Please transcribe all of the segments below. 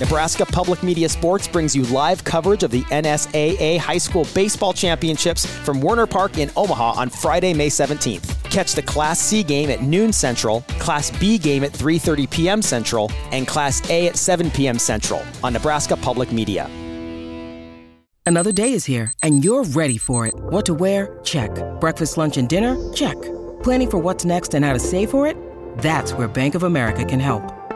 Nebraska Public Media Sports brings you live coverage of the NSAA High School Baseball Championships from Werner Park in Omaha on Friday, May 17th. Catch the Class C game at noon Central, Class B game at 3:30 p.m. Central, and Class A at 7 p.m. Central on Nebraska Public Media. Another day is here and you're ready for it. What to wear? Check. Breakfast, lunch, and dinner? Check. Planning for what's next and how to save for it? That's where Bank of America can help.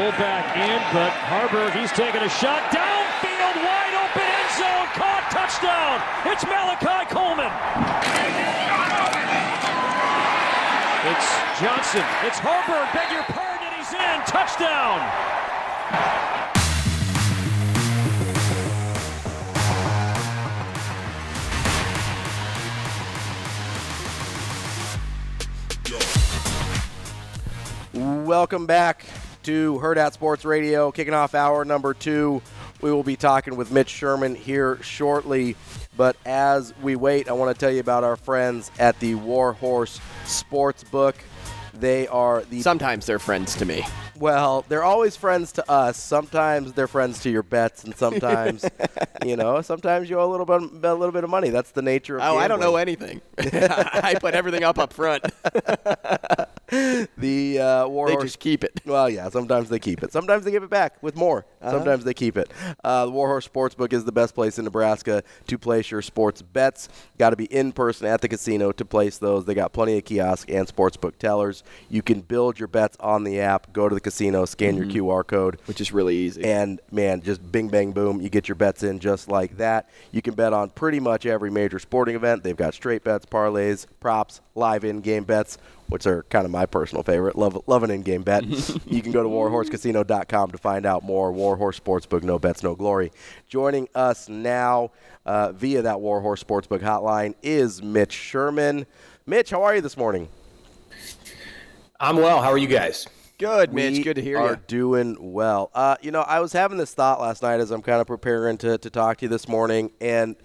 Fullback in, but Haarberg, he's taking a shot. Downfield, wide open end zone. Caught, touchdown. It's Malachi Coleman. It's Johnson. It's Haarberg. Beg your pardon. He's in. Touchdown. Welcome back to Hurrdat Sports Radio, kicking off hour number two. We will be talking with Mitch Sherman here shortly. But as we wait, I want to tell you about our friends at the Warhorse Sportsbook. They are the. Sometimes they're friends to me. Well, they're always friends to us. Sometimes they're friends to your bets, and sometimes, you know, sometimes you owe a little bit, a little bit of money. That's the nature of. Oh, I don't know anything. I put everything up up front. the uh, Warhorse. They just keep it. Well, yeah. Sometimes they keep it. Sometimes they give it back with more. Uh-huh. Sometimes they keep it. Uh, the Warhorse Sportsbook is the best place in Nebraska to place your sports bets. Got to be in person at the casino to place those. They got plenty of kiosk and sportsbook tellers. You can build your bets on the app. Go to the casino, scan Mm-hmm. your QR code, Which is really easy. and man, just bing bang boom, you get your bets in just like that. You can bet on pretty much every major sporting event. They've got straight bets, parlays, props, live in-game bets, which are kind of my personal favorite. Love love an in-game bet. you can go to warhorsecasino.com to find out more. Warhorse Sportsbook, no bets, no glory. Joining us now uh, via that Warhorse Sportsbook hotline is Mitch Sherman. Mitch, how are you this morning? I'm well. How are you guys? Good, Mitch. We Good to hear are you. Are doing well. Uh, you know, I was having this thought last night as I'm kind of preparing to, to talk to you this morning, and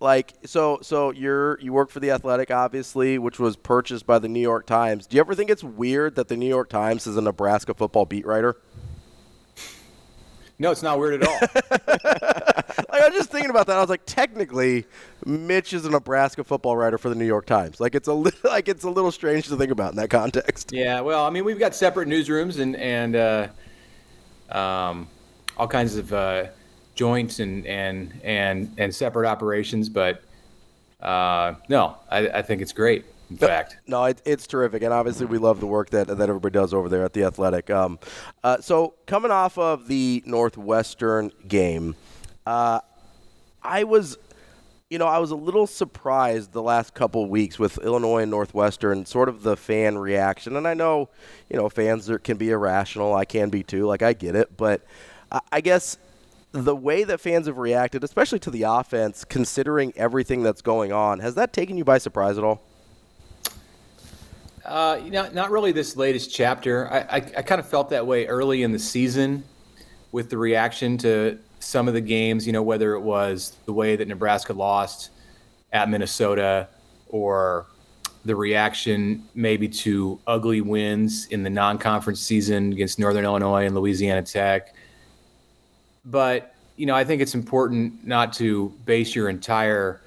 like, so so you're you work for the Athletic, obviously, which was purchased by the New York Times. Do you ever think it's weird that the New York Times is a Nebraska football beat writer? No, it's not weird at all. Like, I was just thinking about that. I was like, technically, Mitch is a Nebraska football writer for the New York Times. Like, it's a li- like it's a little strange to think about in that context. yeah. Well, I mean, we've got separate newsrooms and and uh, um, all kinds of uh, joints and and and and separate operations, but uh, no, I, I think it's great. In fact, No, it, it's terrific, and obviously we love the work that that everybody does over there at the Athletic. Um, uh, so coming off of the Northwestern game, uh, I was, you know, I was a little surprised the last couple weeks with Illinois and Northwestern, sort of the fan reaction. And I know, you know, fans are, can be irrational. I can be too. Like I get it, but I guess the way that fans have reacted, especially to the offense, considering everything that's going on, has that taken you by surprise at all? uh, not not really this latest chapter. I, I I kind of felt that way early in the season with the reaction to some of the games. You know, whether it was the way that Nebraska lost at Minnesota or the reaction maybe to ugly wins in the non-conference season against Northern Illinois and Louisiana Tech. But you know, I think it's important not to base your entire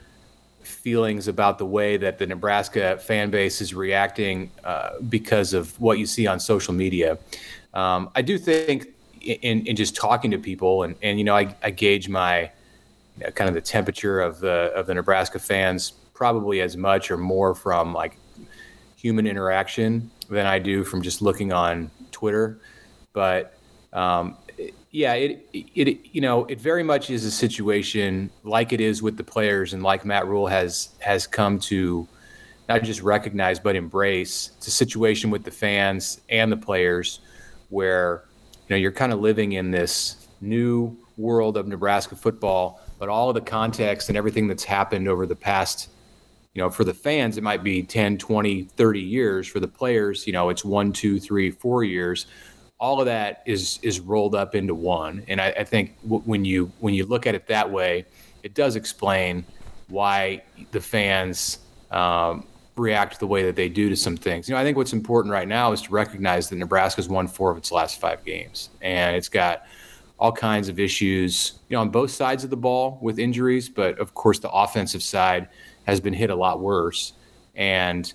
feelings about the way that the Nebraska fan base is reacting uh, because of what you see on social media. Um, I do think in, in just talking to people, and, and you know, I, I gauge my you know, kind of the temperature of the of the Nebraska fans probably as much or more from like human interaction than I do from just looking on Twitter. But um, yeah, it, it you know it very much is a situation like it is with the players and like Matt Rhule has has come to not just recognize but embrace. It's a situation with the fans and the players where you know you're kind of living in this new world of Nebraska football, but all of the context and everything that's happened over the past you know for the fans it might be 10 20 30 years for the players you know it's one two three four years all of that is is rolled up into one. And i, I think w- when you when you look at it that way it does explain why the fans um, react the way that they do to some things. You know i think what's important right now is to recognize that nebraska's won four of its last five games. And it's got all kinds of issues you know on both sides of the ball with injuries but of course the offensive side has been hit a lot worse. And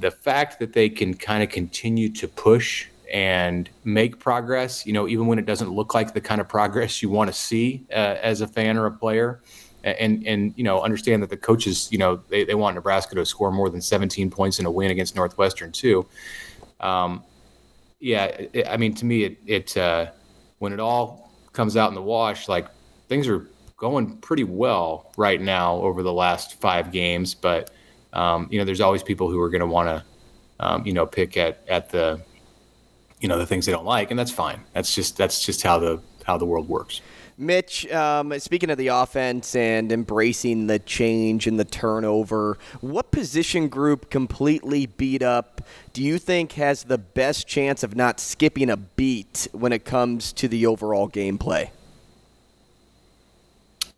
the fact that they can kind of continue to push and make progress, you know, even when it doesn't look like the kind of progress you want to see uh, as a fan or a player, and and you know, understand that the coaches, you know, they, they want Nebraska to score more than 17 points in a win against Northwestern too. Um, yeah, it, I mean, to me, it it uh, when it all comes out in the wash, like things are going pretty well right now over the last five games. But um, you know, there's always people who are going to want to, um, you know, pick at at the, you know, the things they don't like, and that's fine. That's just that's just how the how the world works. Mitch, um, speaking of the offense and embracing the change and the turnover, what position group completely beat up do you think has the best chance of not skipping a beat when it comes to the overall gameplay?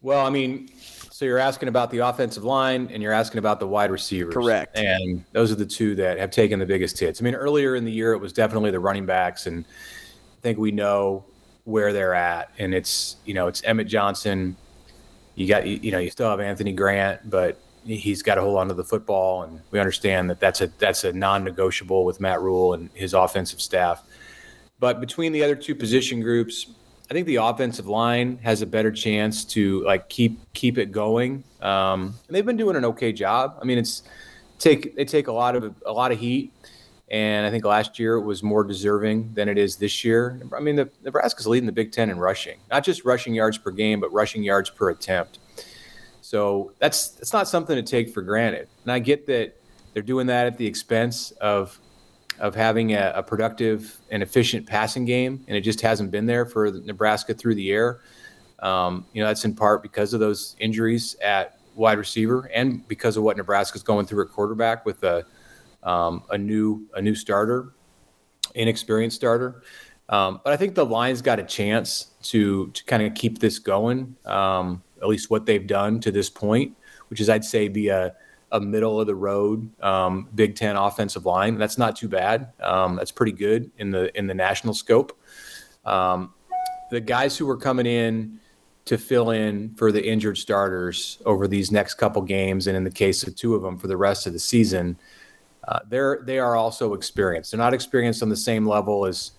Well, I mean, so you're asking about the offensive line and you're asking about the wide receivers. Correct. And those are the two that have taken the biggest hits. I mean, earlier in the year, it was definitely the running backs. And I think we know where they're at. And it's, you know, it's Emmett Johnson. You got, you know, you still have Anthony Grant, but he's got to hold on to the football. And we understand that that's a, that's a non negotiable with Matt Rhule and his offensive staff. But between the other two position groups, I think the offensive line has a better chance to like keep keep it going. Um, and they've been doing an okay job. I mean, it's take they take a lot of a lot of heat, and I think last year it was more deserving than it is this year. I mean, the, Nebraska's leading the Big Ten in rushing, not just rushing yards per game, but rushing yards per attempt. So that's that's not something to take for granted. And I get that they're doing that at the expense of of having a, a, productive and efficient passing game, and it just hasn't been there for Nebraska through the air. Um, you know, that's in part because of those injuries at wide receiver, and because of what Nebraska's going through at quarterback with a um, a new a new starter, inexperienced starter. Um, but I think the line's got a chance to to kind of keep this going. Um, at least what they've done to this point, which is I'd say be a a middle of the road um, Big Ten offensive line. That's not too bad. Um, that's pretty good in the in the national scope. Um, the guys who are coming in to fill in for the injured starters over these next couple games, and in the case of two of them for the rest of the season, uh, they're they are also experienced. They're not experienced on the same level as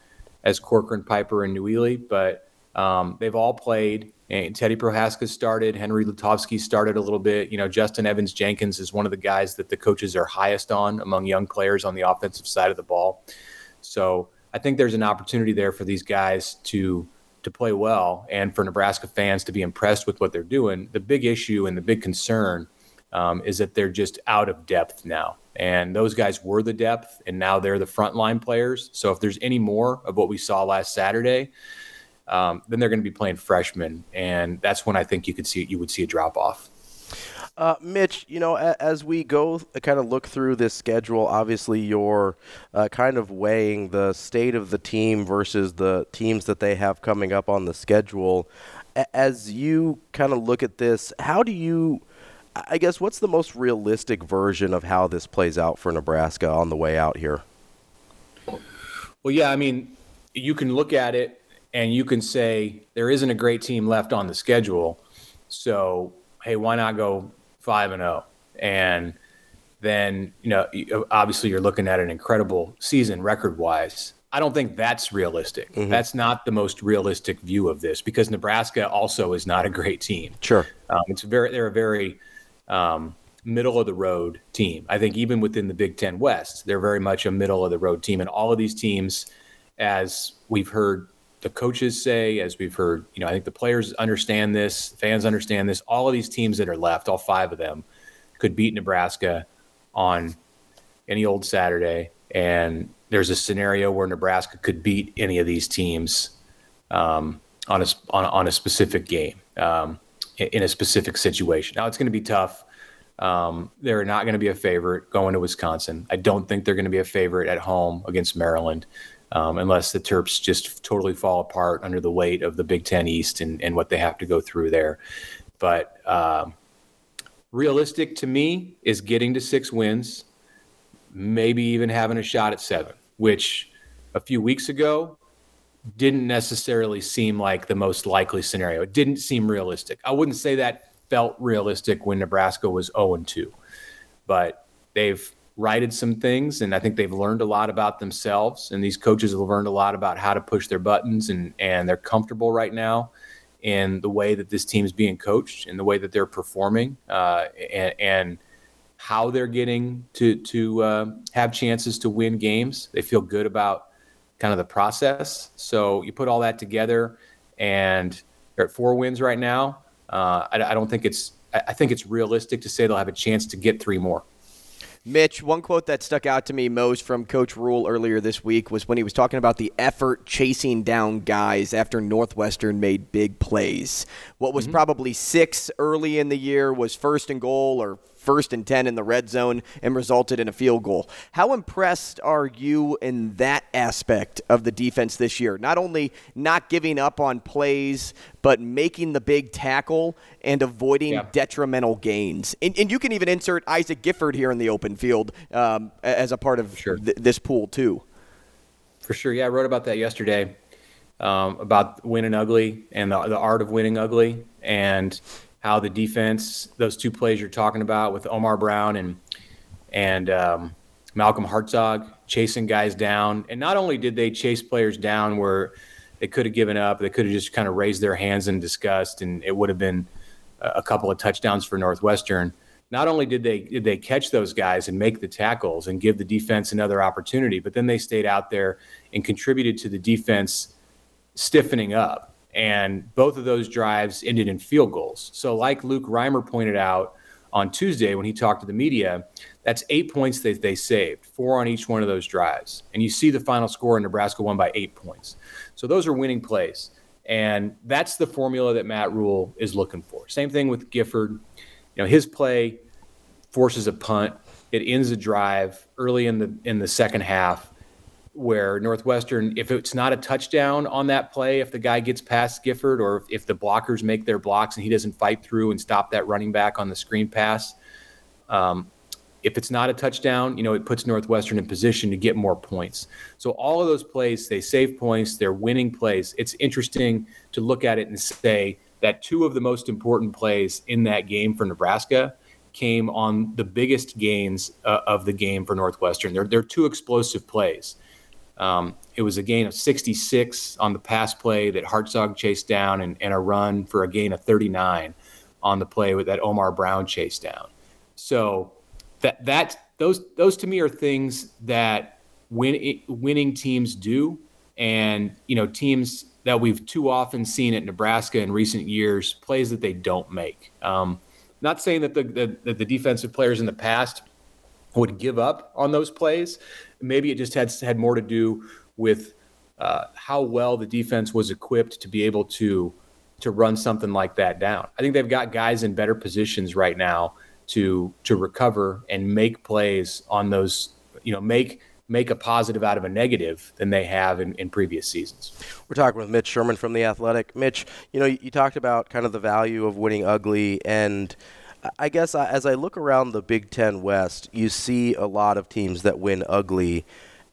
as Corcoran, Piper, and Nouili, but um, they've all played. And Teddy Prochazka started. Henry Lutovsky started a little bit. You know, Justin Evans Jenkins is one of the guys that the coaches are highest on among young players on the offensive side of the ball. So I think there's an opportunity there for these guys to to play well and for Nebraska fans to be impressed with what they're doing. The big issue and the big concern um, is that they're just out of depth now. And those guys were the depth, and now they're the frontline players. So if there's any more of what we saw last Saturday, um, then they're going to be playing freshmen, and that's when I think you could see you would see a drop off. Uh, Mitch, you know, as we go kind of look through this schedule, obviously you're uh, kind of weighing the state of the team versus the teams that they have coming up on the schedule. As you kind of look at this, how do you, I guess, what's the most realistic version of how this plays out for Nebraska on the way out here? Well, yeah, I mean, you can look at it and you can say there isn't a great team left on the schedule. So, hey, why not go 5 and 0? And then, you know, obviously you're looking at an incredible season record wise. I don't think that's realistic. Mm-hmm. That's not the most realistic view of this because Nebraska also is not a great team. Sure, um, it's very they're a very um, middle of the road team. I think even within the Big Ten West, they're very much a middle of the road team, and all of these teams, as we've heard the coaches say, as we've heard, you know, I think the players understand this, fans understand this. All of these teams that are left, all five of them, could beat Nebraska on any old Saturday, and there's a scenario where Nebraska could beat any of these teams um, on a on, on, a specific game um, in a specific situation. Now it's going to be tough. Um, they're not going to be a favorite going to Wisconsin. I don't think they're going to be a favorite at home against Maryland. Um, unless the Terps just totally fall apart under the weight of the Big Ten East and, and what they have to go through there. But um, realistic to me is getting to six wins, maybe even having a shot at seven which a few weeks ago didn't necessarily seem like the most likely scenario. It didn't seem realistic. I wouldn't say that felt realistic when Nebraska was 0 2, but they've righted some things, and I think they've learned a lot about themselves. And these coaches have learned a lot about how to push their buttons, and, and they're comfortable right now in the way that this team is being coached, in the way that they're performing, uh, and, and how they're getting to to uh, have chances to win games. They feel good about kind of the process. So you put all that together, and they're at four wins right now. Uh, I, I, don't think it's. I think it's realistic to say they'll have a chance to get three more. Mitch, one quote that stuck out to me most from Coach Rhule earlier this week was when he was talking about the effort chasing down guys after Northwestern made big plays. What was mm-hmm. probably six early in the year was first and goal or first and 10 in the red zone and resulted in a field goal. How impressed are you in that aspect of the defense this year? Not only not giving up on plays, but making the big tackle and avoiding yeah. detrimental gains. And, and, you can even insert Isaac Gifford here in the open field um, as a part of sure. th- this pool, too. For sure. Yeah, I wrote about that yesterday. Um, about winning ugly and the, the art of winning ugly. And how the defense, those two plays you're talking about with Omar Brown and and um, Malcolm Hartzog chasing guys down, and not only did they chase players down where they could have given up, they could have just kind of raised their hands in disgust, and it would have been a couple of touchdowns for Northwestern. Not only did they did they catch those guys and make the tackles and give the defense another opportunity, but then they stayed out there and contributed to the defense stiffening up and both of those drives ended in field goals. So, like Luke Reimer pointed out on Tuesday when he talked to the media, that's eight points that they saved, four on each one of those drives. And you see the final score Nebraska won by eight points. So, those are winning plays. And that's the formula that Matt Rhule is looking for. Same thing with Gifford. You know, his play forces a punt. It ends a drive early in the in the second half where Northwestern, if it's not a touchdown on that play, if the guy gets past Gifford or if the blockers make their blocks and he doesn't fight through and stop that running back on the screen pass, um, if it's not a touchdown, you know, it puts Northwestern in position to get more points. So all of those plays, they save points, they're winning plays. It's interesting to look at it and say that two of the most important plays in that game for Nebraska came on the biggest gains uh, of the game for Northwestern. They're, they're two explosive plays. Um, it was a gain of 66 on the pass play that Hartzog chased down, and, and, a run for a gain of 39 on the play with that Omar Brown chase down. So that that those those to me are things that win, winning teams do, and you know teams that we've too often seen at Nebraska in recent years plays that they don't make. Um, not saying that the, the, that the defensive players in the past would give up on those plays, Maybe it just had had more to do with uh, how well the defense was equipped to be able to to run something like that down. I think they've got guys in better positions right now to to recover and make plays on those. You know, make make a positive out of a negative than they have in, in previous seasons. We're talking with Mitch Sherman from The Athletic. Mitch, you know, you, you talked about kind of the value of winning ugly and – I guess as I look around the Big Ten West, you see a lot of teams that win ugly.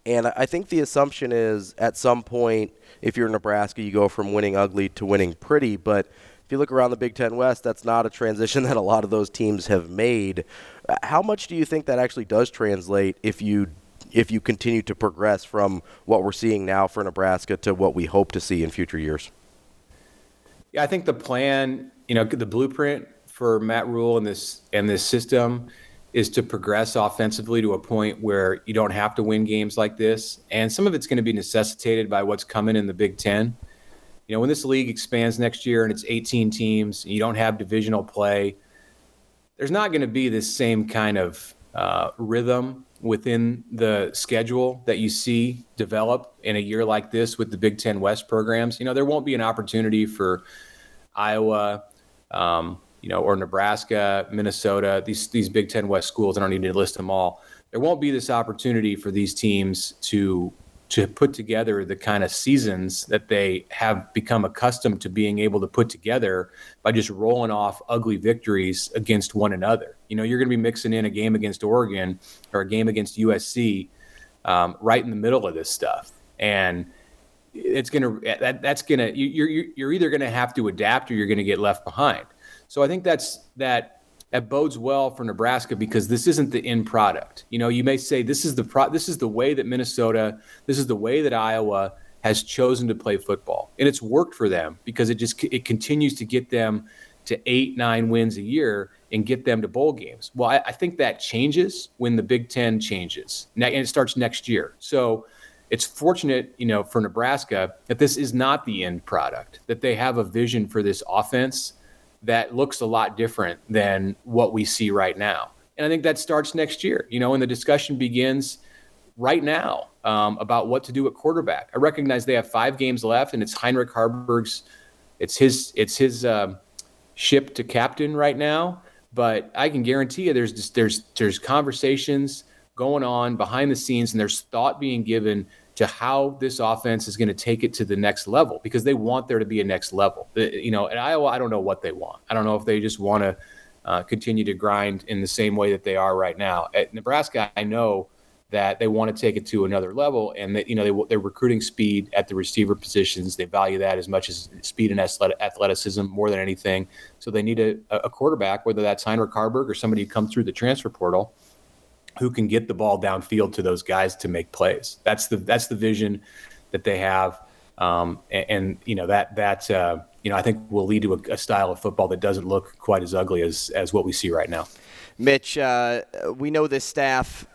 And I think the assumption is at some point, if you're Nebraska, you go from winning ugly to winning pretty. But if you look around the Big Ten West, that's not a transition that a lot of those teams have made. Uh, how much do you think that actually does translate if you if you continue to progress from what we're seeing now for Nebraska to what we hope to see in future years? Yeah, I think the plan, you know, the blueprint for Matt Rhule and this and this system is to progress offensively to a point where you don't have to win games like this. And some of it's going to be necessitated by what's coming in the Big Ten. You know, when this league expands next year and it's 18 teams, and you don't have divisional play, there's not going to be this same kind of uh, rhythm within the schedule that you see develop in a year like this with the Big Ten West programs. You know, there won't be an opportunity for Iowa, um, you know, or Nebraska, Minnesota, these these Big Ten West schools. I don't need to list them all. There won't be this opportunity for these teams to to put together the kind of seasons that they have become accustomed to being able to put together by just rolling off ugly victories against one another. You know, you're going to be mixing in a game against Oregon or a game against USC um, right in the middle of this stuff, and it's going to that, that's going to you're you're either going to have to adapt or you're going to get left behind. So I think that's that that bodes well for Nebraska because this isn't the end product. You know, you may say this is the pro- this is the way that Minnesota, this is the way that Iowa has chosen to play football, and it's worked for them because it just it continues to get them to eight nine wins a year and get them to bowl games. Well, I, I think that changes when the Big Ten changes, and it starts next year. So it's fortunate, you know, for Nebraska that this is not the end product, that they have a vision for this offense that looks a lot different than what we see right now. And I think that starts next year, you know, and the discussion begins right now um, about what to do at quarterback. I recognize they have five games left, and it's Heinrich Haarberg's, it's his, it's his um, ship to captain right now. But I can guarantee you, there's there's there's conversations going on behind the scenes, and there's thought being given to how this offense is going to take it to the next level because they want there to be a next level. You know, at Iowa, I don't know what they want. I don't know if they just want to uh, continue to grind in the same way that they are right now. At Nebraska, I know that they want to take it to another level, and that you know they, they're recruiting speed at the receiver positions. They value that as much as speed and athleticism more than anything. So they need a, a quarterback, whether that's Heinrich Haarberg or somebody who comes through the transfer portal who can get the ball downfield to those guys to make plays. That's the that's the vision that they have, um, and, and, you know that that uh, you know I think will lead to a, a, style of football that doesn't look quite as ugly as as what we see right now. Mitch, uh, we know this staff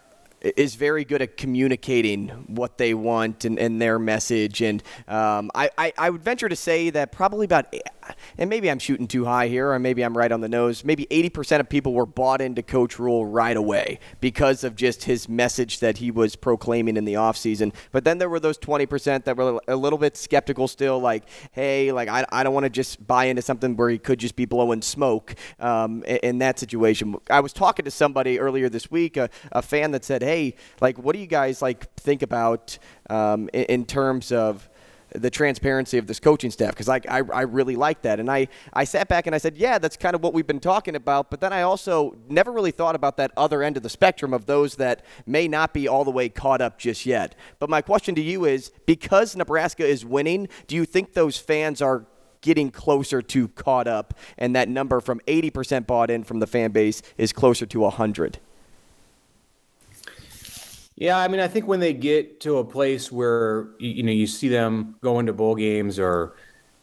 is very good at communicating what they want and, and their message. And um, I, I, I, would venture to say that probably about, and maybe I'm shooting too high here, or maybe I'm right on the nose, maybe 80% of people were bought into Coach Rhule right away because of just his message that he was proclaiming in the offseason. But then there were those 20% that were a little bit skeptical still, like, hey, like I, I don't want to just buy into something where he could just be blowing smoke um, in, that situation. I was talking to somebody earlier this week, a, a fan that said, hey, hey, like, what do you guys like think about um, in, in terms of the transparency of this coaching staff because I, I, I, really like that. And I, I sat back and I said, yeah, that's kind of what we've been talking about. But then I also never really thought about that other end of the spectrum of those that may not be all the way caught up just yet. But my question to you is because Nebraska is winning, do you think those fans are getting closer to caught up and that number from 80% bought in from the fan base is closer to 100? Yeah, I mean, I think when they get to a place where you, know you see them going to bowl games or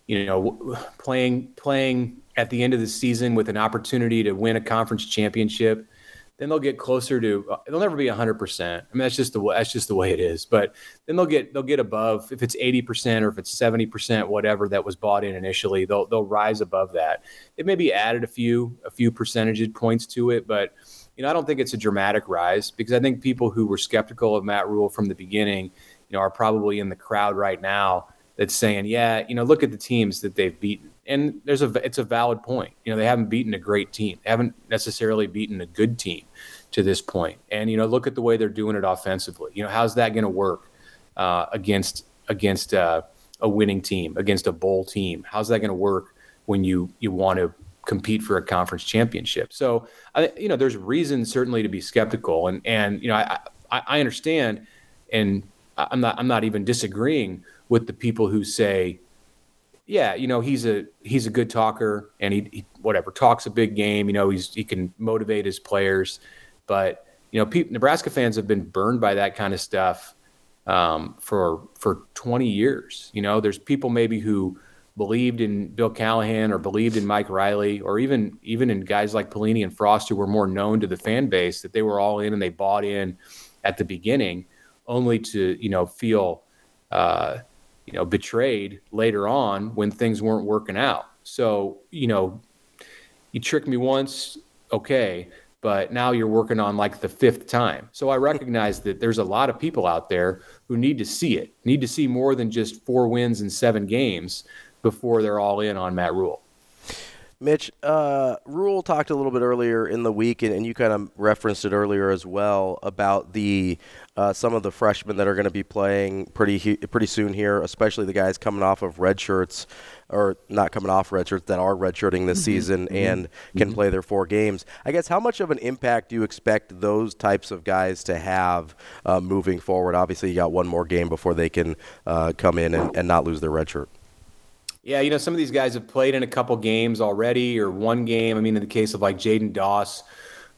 you know playing playing at the end of the season with an opportunity to win a conference championship, then they'll get closer to. Uh, they'll never be hundred percent. I mean, that's just the that's just the way it is. But then they'll get they'll get above if it's eighty percent or if it's seventy percent, whatever that was bought in initially. They'll they'll rise above that. It may be added a few a few percentage points to it, but you know, I don't think it's a dramatic rise because I think people who were skeptical of Matt Rhule from the beginning, you know, are probably in the crowd right now that's saying, yeah, you know, look at the teams that they've beaten. And there's a it's a valid point. You know, they haven't beaten a great team. They haven't necessarily beaten a good team to this point. And you know, look at the way they're doing it offensively. You know, how's that going to work uh, against against uh, a winning team, against a bowl team? How's that going to work when you you want to compete for a conference championship. So, I, you know, there's reason certainly to be skeptical, and and you know, I I, I understand, and I'm not I'm not even disagreeing with the people who say, yeah, you know, he's a he's a good talker, and he, he whatever talks a big game. You know, he's he can motivate his players, but you know, pe- Nebraska fans have been burned by that kind of stuff um, for for 20 years. You know, there's people maybe who believed in Bill Callahan or believed in Mike Riley or even even in guys like Pelini and Frost who were more known to the fan base that they were all in and they bought in at the beginning, only to you know feel uh, you know betrayed later on when things weren't working out. So you know, you tricked me once, okay, but now you're working on like the fifth time. So I recognize that there's a lot of people out there who need to see it, need to see more than just four wins in seven games before they're all in on Matt Rhule. Mitch, uh, Rhule talked a little bit earlier in the week, and, and you kind of referenced it earlier as well about the uh, some of the freshmen that are going to be playing pretty pretty soon here, especially the guys coming off of red shirts or not coming off red shirts that are redshirting this mm-hmm. season mm-hmm. and can mm-hmm. play their four games. I guess how much of an impact do you expect those types of guys to have uh, moving forward? Obviously, you got one more game before they can uh, come in and, and not lose their red shirt. Yeah, you know, some of these guys have played in a couple games already or one game. I mean, in the case of like Jaden Doss,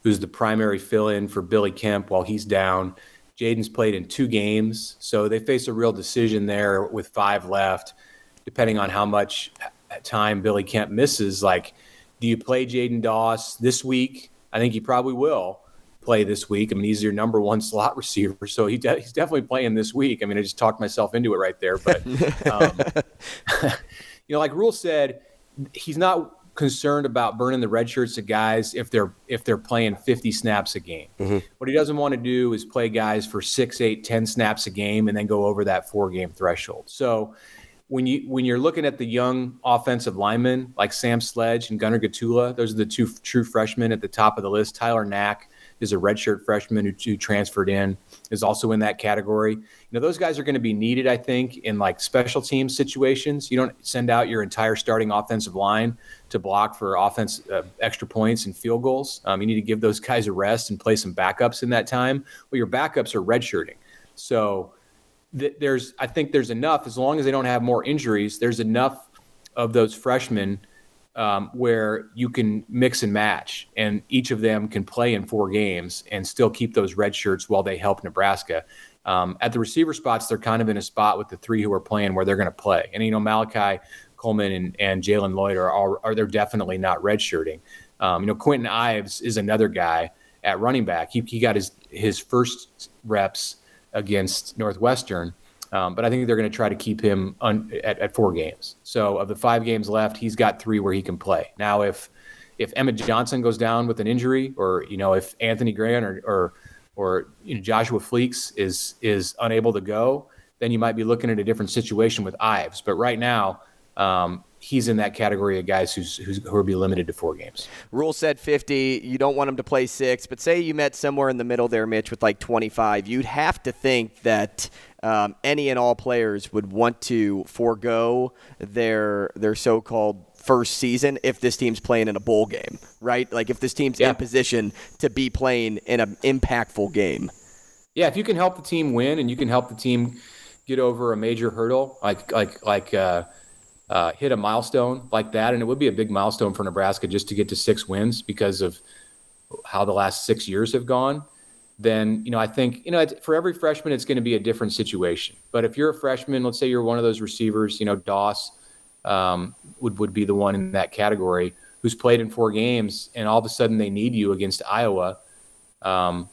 who's the primary fill in for Billy Kemp while he's down, Jaden's played in two games. So they face a real decision there with five left, depending on how much time Billy Kemp misses. Like, do you play Jaden Doss this week? I think he probably will play this week. I mean, he's your number one slot receiver, so he de- he's definitely playing this week. I mean, I just talked myself into it right there, but um, you know, like Rhule said, he's not concerned about burning the red shirts of guys if they're if they're playing 50 snaps a game. Mm-hmm. What he doesn't want to do is play guys for six, eight, ten snaps a game and then go over that four game threshold. So when you when you're looking at the young offensive linemen like Sam Sledge and Gunnar Gottula, those are the two true freshmen at the top of the list. Tyler Knaak is a redshirt freshman who, who, transferred in, is also in that category. You know, those guys are going to be needed, I think, in like special team situations. You don't send out your entire starting offensive line to block for offense uh, extra points and field goals. Um, you need to give those guys a rest and play some backups in that time. Well, your backups are redshirting. So th- there's, I think there's enough, as long as they don't have more injuries, there's enough of those freshmen um, where you can mix and match, and each of them can play in four games and still keep those red shirts while they help Nebraska. Um, at the receiver spots, they're kind of in a spot with the three who are playing where they're going to play. And you know, Malachi Coleman and, and Jaylen Lloyd are, are, they're definitely not redshirting. Um, you know, Kwinten Ives is another guy at running back. He, he got his his first reps against Northwestern um, but I think they're going to try to keep him un, at, at, four games. So of the five games left, he's got three where he can play. Now, if if Emmett Johnson goes down with an injury, or you know if Anthony Grant or or, or you know, Joshua Fleeks is is unable to go, then you might be looking at a different situation with Ives. But right now, um, he's in that category of guys who's, who's who will be limited to four games. Rhule said 50. You don't want him to play six, but say you met somewhere in the middle there, Mitch, with like 25. You'd have to think that um, any and all players would want to forego their their so-called first season if this team's playing in a bowl game, right? Like if this team's yeah. in position to be playing in an impactful game. Yeah, if you can help the team win and you can help the team get over a major hurdle, like like like. Uh, uh, hit a milestone like that, and it would be a big milestone for Nebraska just to get to six wins because of how the last six years have gone. Then you know I think you know for every freshman it's going to be a different situation. But if you're a freshman, let's say you're one of those receivers, you know Doss um, would would be the one in that category who's played in four games, and all of a sudden they need you against Iowa. Um,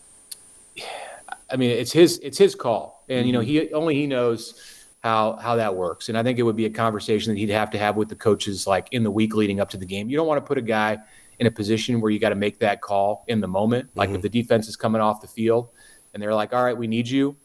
I mean, it's his it's his call, and you know he only he knows how how that works. And I think it would be a conversation that he'd have to have with the coaches like in the week leading up to the game. You don't want to put a guy in a position where you got to make that call in the moment. Like mm-hmm. if the defense is coming off the field and they're like, "All right, we need you."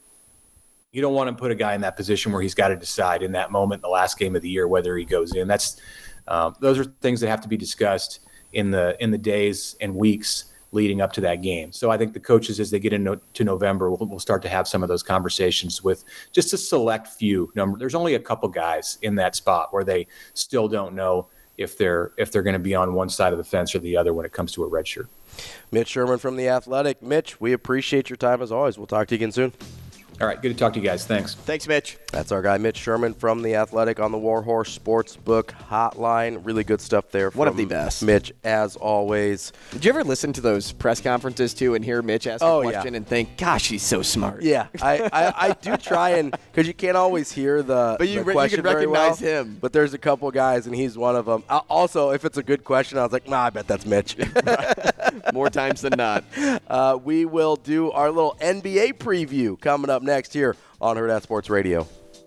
You don't want to put a guy in that position where he's got to decide in that moment, in the last game of the year, whether he goes in. That's um, those are things that have to be discussed in the in the days and weeks leading up to that game. So I think the coaches, as they get into November, will, will start to have some of those conversations with just a select few number. There's only a couple guys in that spot where they still don't know if they're if they're going to be on one side of the fence or the other when it comes to a red shirt. Mitch Sherman from the Athletic. Mitch, we appreciate your time as always. We'll talk to you again soon. All right, good to talk to you guys. Thanks. Thanks, Mitch. That's our guy Mitch Sherman from the Athletic on the Warhorse Sportsbook Hotline. Really good stuff there. One of the best. Mitch, as always. Did you ever listen to those press conferences too and hear Mitch ask Oh, a yeah. question and think, "Gosh, he's so smart." Yeah, I, I, I do try and because you can't always hear the, But you the re- you question can very recognize well. him. But there's a couple guys, and he's one of them. Uh, also, if it's a good question, I was like, Nah, I bet that's Mitch. More times than not. uh, we will do our little NBA preview coming up next here on Hurrdat Sports Radio.